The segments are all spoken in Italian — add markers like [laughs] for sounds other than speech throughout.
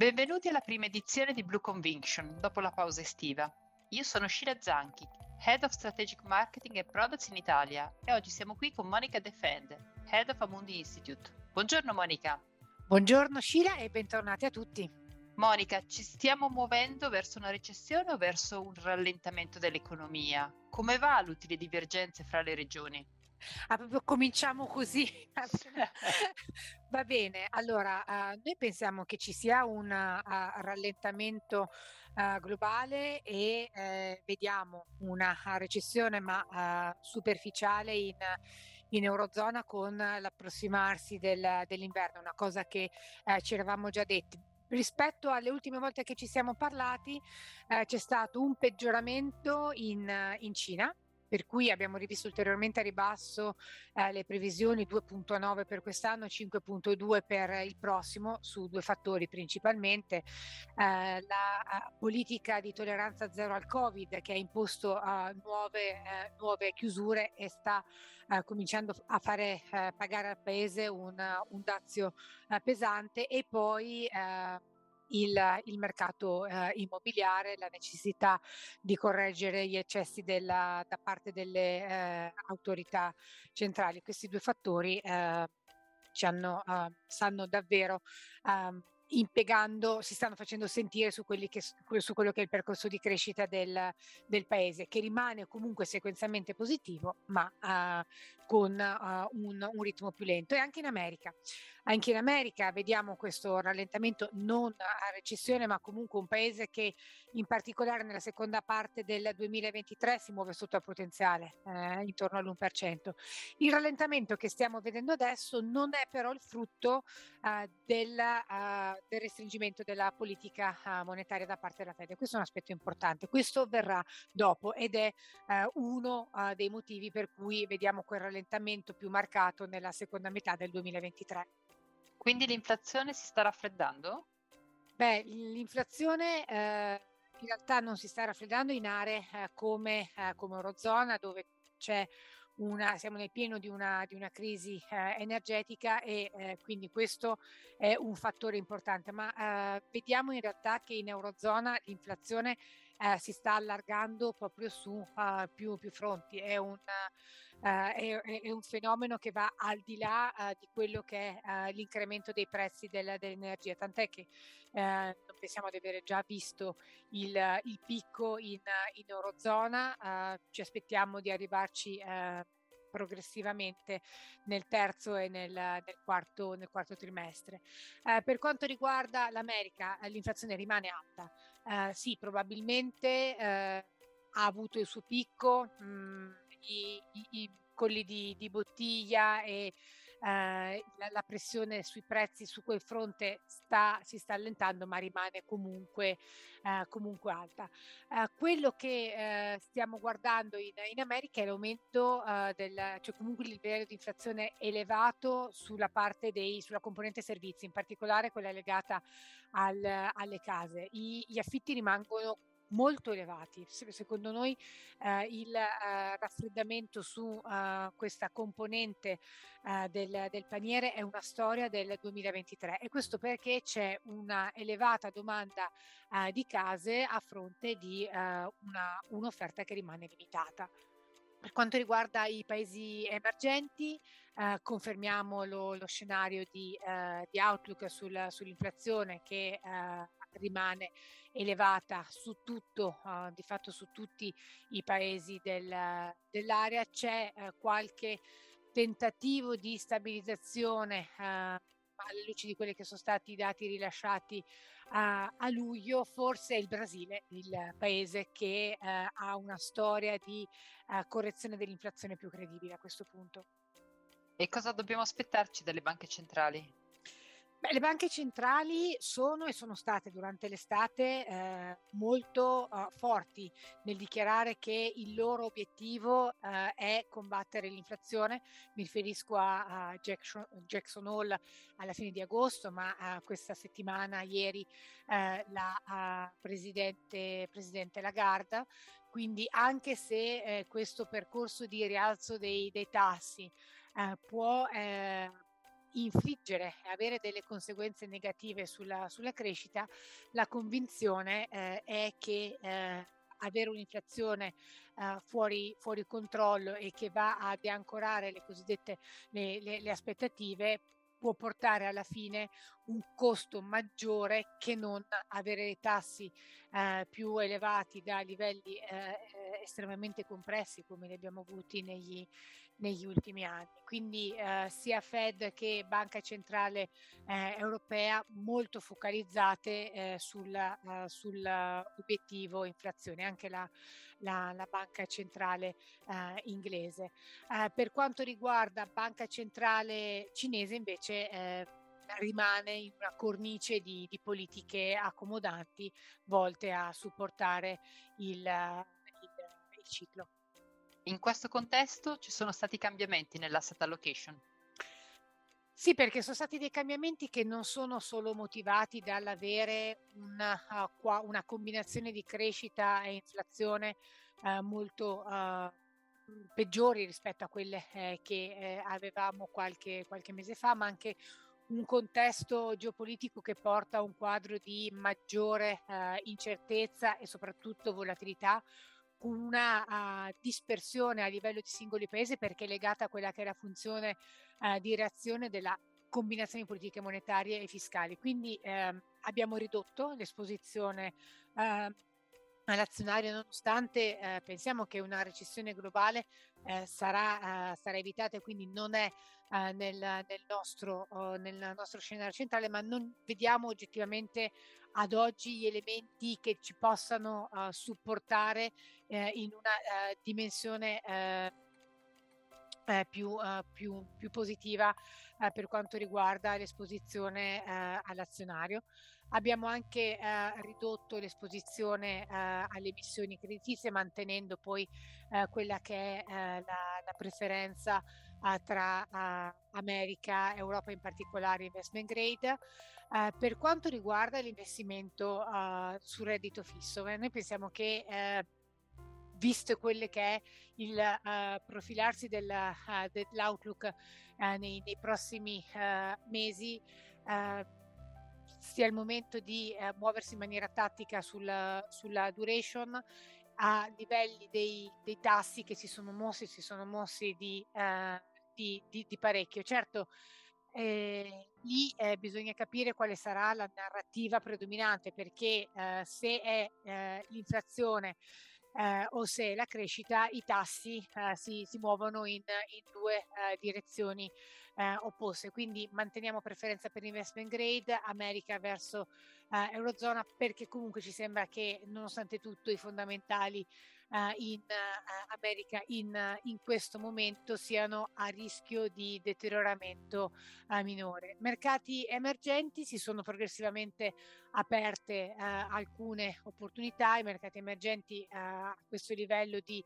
Benvenuti alla prima edizione di Blue Conviction dopo la pausa estiva. Io sono Sheila Zanchi, Head of Strategic Marketing and Products in Italia e oggi siamo qui con Monica Defend, Head of Amundi Institute. Buongiorno Monica. Buongiorno Sheila e bentornati a tutti. Monica, ci stiamo muovendo verso una recessione o verso un rallentamento dell'economia? Come va l'utile divergenze fra le regioni? Ah, proprio cominciamo così. [laughs] Va bene, allora uh, noi pensiamo che ci sia un uh, rallentamento uh, globale e vediamo una recessione ma superficiale in, in, Eurozona con l'approssimarsi del, dell'inverno, una cosa che ci eravamo già detti rispetto alle ultime volte che ci siamo parlati eh, c'è stato un peggioramento in, in Cina per cui abbiamo rivisto ulteriormente a ribasso eh, le previsioni 2.9 per quest'anno, 5.2 per il prossimo, su due fattori principalmente. Eh, la uh, politica di tolleranza zero al Covid che ha imposto uh, nuove, uh, nuove, chiusure e sta cominciando a fare pagare al Paese un, un dazio pesante e poi il, il mercato eh, immobiliare, la necessità di correggere gli eccessi della, da parte delle eh, autorità centrali. Questi due fattori eh, ci hanno, uh, stanno davvero um, impiegando, si stanno facendo sentire su, che, su, quello che è il percorso di crescita del, del paese, che rimane comunque sequenzialmente positivo, ma uh, con uh, un, un, ritmo più lento. E anche in America. Anche in America vediamo questo rallentamento non a recessione, ma comunque un paese che in particolare nella seconda parte del 2023 si muove sotto al potenziale, eh, intorno all'1%. Il rallentamento che stiamo vedendo adesso non è però il frutto uh, del, uh, del, restringimento della politica uh, monetaria da parte della Fed. Questo è un aspetto importante. Questo verrà dopo ed è uno dei motivi per cui vediamo quel rallentamento più marcato nella seconda metà del 2023. Quindi l'inflazione si sta raffreddando? Beh, l'inflazione eh, in realtà non si sta raffreddando in aree eh, come, eh, come Eurozona dove c'è una, siamo nel pieno di una, di una crisi eh, energetica e eh, quindi questo è un fattore importante, ma eh, vediamo in realtà che in Eurozona l'inflazione eh, si sta allargando proprio su uh, più, più, fronti, è un, uh, è, è un, fenomeno che va al di là uh, di quello che è l'incremento dei prezzi del, dell'energia, tant'è che pensiamo di avere già visto il, il picco in, in Eurozona, ci aspettiamo di arrivarci progressivamente nel terzo e nel, nel, quarto, nel quarto, trimestre. Eh, per quanto riguarda l'America, l'inflazione rimane alta. Eh, sì, probabilmente eh, ha avuto il suo picco, mh, mm, i, i, i colli di, di bottiglia e eh, la, la, pressione sui prezzi su quel fronte sta, si sta allentando ma rimane comunque, eh, comunque alta. Eh, quello che eh, stiamo guardando in, in, America è l'aumento eh, del, cioè comunque il livello di inflazione elevato sulla parte dei, sulla componente servizi, in particolare quella legata al, alle case. I, gli affitti rimangono molto elevati. Secondo noi eh, il eh, raffreddamento su eh, questa componente eh, del, del, paniere è una storia del 2023 e questo perché c'è una elevata domanda eh, di case a fronte di eh, una, un'offerta che rimane limitata. Per quanto riguarda i paesi emergenti, eh, confermiamo lo, lo, scenario di, eh, di outlook sul, sull'inflazione che eh, rimane elevata su tutto, uh, di fatto su tutti i paesi del, dell'area. C'è uh, qualche tentativo di stabilizzazione uh, alle luci di quelli che sono stati i dati rilasciati a, a luglio, forse il Brasile, il paese che ha una storia di correzione dell'inflazione più credibile a questo punto. E cosa dobbiamo aspettarci dalle banche centrali? Beh, le banche centrali sono e sono state durante l'estate eh, molto uh, forti nel dichiarare che il loro obiettivo uh, è combattere l'inflazione. Mi riferisco a, a Jackson, Jackson, Hall alla fine di agosto, ma questa settimana, ieri, eh, la presidente, presidente Lagarde. Quindi anche se eh, questo percorso di rialzo dei, dei tassi può infliggere e avere delle conseguenze negative sulla, sulla crescita, la convinzione eh, è che eh, avere un'inflazione uh, fuori, fuori, controllo e che va a deancorare le cosiddette le, le, le aspettative può portare alla fine un costo maggiore che non avere i tassi eh, più elevati da livelli eh, eh estremamente compressi come li abbiamo avuti negli, negli ultimi anni. Quindi eh, sia Fed che Banca Centrale eh, Europea molto focalizzate eh, sull'obiettivo inflazione, anche la, la, la Banca Centrale eh, inglese. Eh, per quanto riguarda Banca Centrale cinese invece eh, rimane in una cornice di, di, politiche accomodanti volte a supportare il, il, il ciclo. In questo contesto ci sono stati cambiamenti nell'asset allocation. Sì, perché sono stati dei cambiamenti che non sono solo motivati dall'avere una, uh, una combinazione di crescita e inflazione uh, molto uh, peggiori rispetto a quelle eh, che eh, avevamo qualche, qualche mese fa, ma anche un contesto geopolitico che porta a un quadro di maggiore eh, incertezza e soprattutto volatilità, con una uh, dispersione a livello di singoli paesi perché è legata a quella che è la funzione uh, di reazione della combinazione di politiche monetarie e fiscali. Quindi ehm, abbiamo ridotto l'esposizione eh, all'azionario nonostante eh, pensiamo che una recessione globale eh, sarà, sarà, evitata e quindi non è nel, nel, nostro, nel nostro scenario centrale, ma non vediamo oggettivamente ad oggi gli elementi che ci possano uh, supportare eh, in una dimensione eh, eh più, uh, più, più, positiva uh, per quanto riguarda l'esposizione all'azionario. Abbiamo anche ridotto l'esposizione alle emissioni creditizie mantenendo poi quella che è la, la, preferenza tra America, Europa in particolare investment grade per quanto riguarda l'investimento sul reddito fisso, eh, noi pensiamo che eh, visto quello che è il uh, profilarsi del, dell'outlook nei, nei, prossimi mesi, sia il momento di muoversi in maniera tattica sulla, sulla duration a livelli dei, dei, tassi che si sono mossi, si sono mossi di, di, di, di parecchio. Certo, eh, lì eh, bisogna capire quale sarà la narrativa predominante perché eh, se è eh, l'inflazione eh, o se la crescita i tassi eh, si, si, muovono in, in due direzioni opposte. Quindi manteniamo preferenza per investment grade America verso Eurozona perché comunque ci sembra che nonostante tutto i fondamentali uh, in uh, America in, in, questo momento siano a rischio di deterioramento minore. Mercati emergenti si sono progressivamente aperte alcune opportunità, i mercati emergenti a questo livello di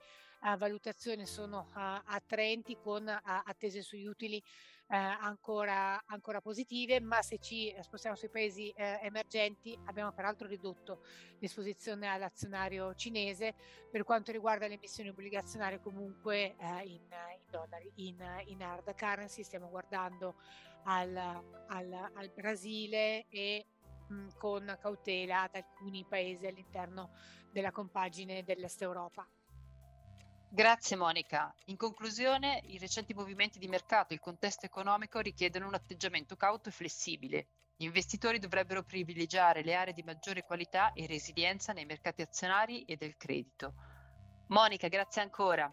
valutazione sono attraenti con attese sugli utili eh, ancora, ancora, positive, ma se ci spostiamo sui paesi eh, emergenti abbiamo peraltro ridotto l'esposizione all'azionario cinese per quanto riguarda le emissioni obbligazionarie comunque eh, in, in, dollari, in, in, hard currency, stiamo guardando al, al, al Brasile e con cautela ad alcuni paesi all'interno della compagine dell'Est Europa. Grazie Monica. In conclusione, i recenti movimenti di mercato e il contesto economico richiedono un atteggiamento cauto e flessibile. Gli investitori dovrebbero privilegiare le aree di maggiore qualità e resilienza nei mercati azionari e del credito. Monica, grazie ancora.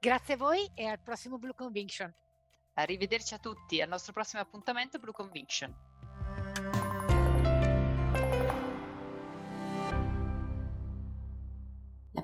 Grazie a voi e al prossimo Blue Conviction. Arrivederci a tutti, al nostro prossimo appuntamento Blue Conviction.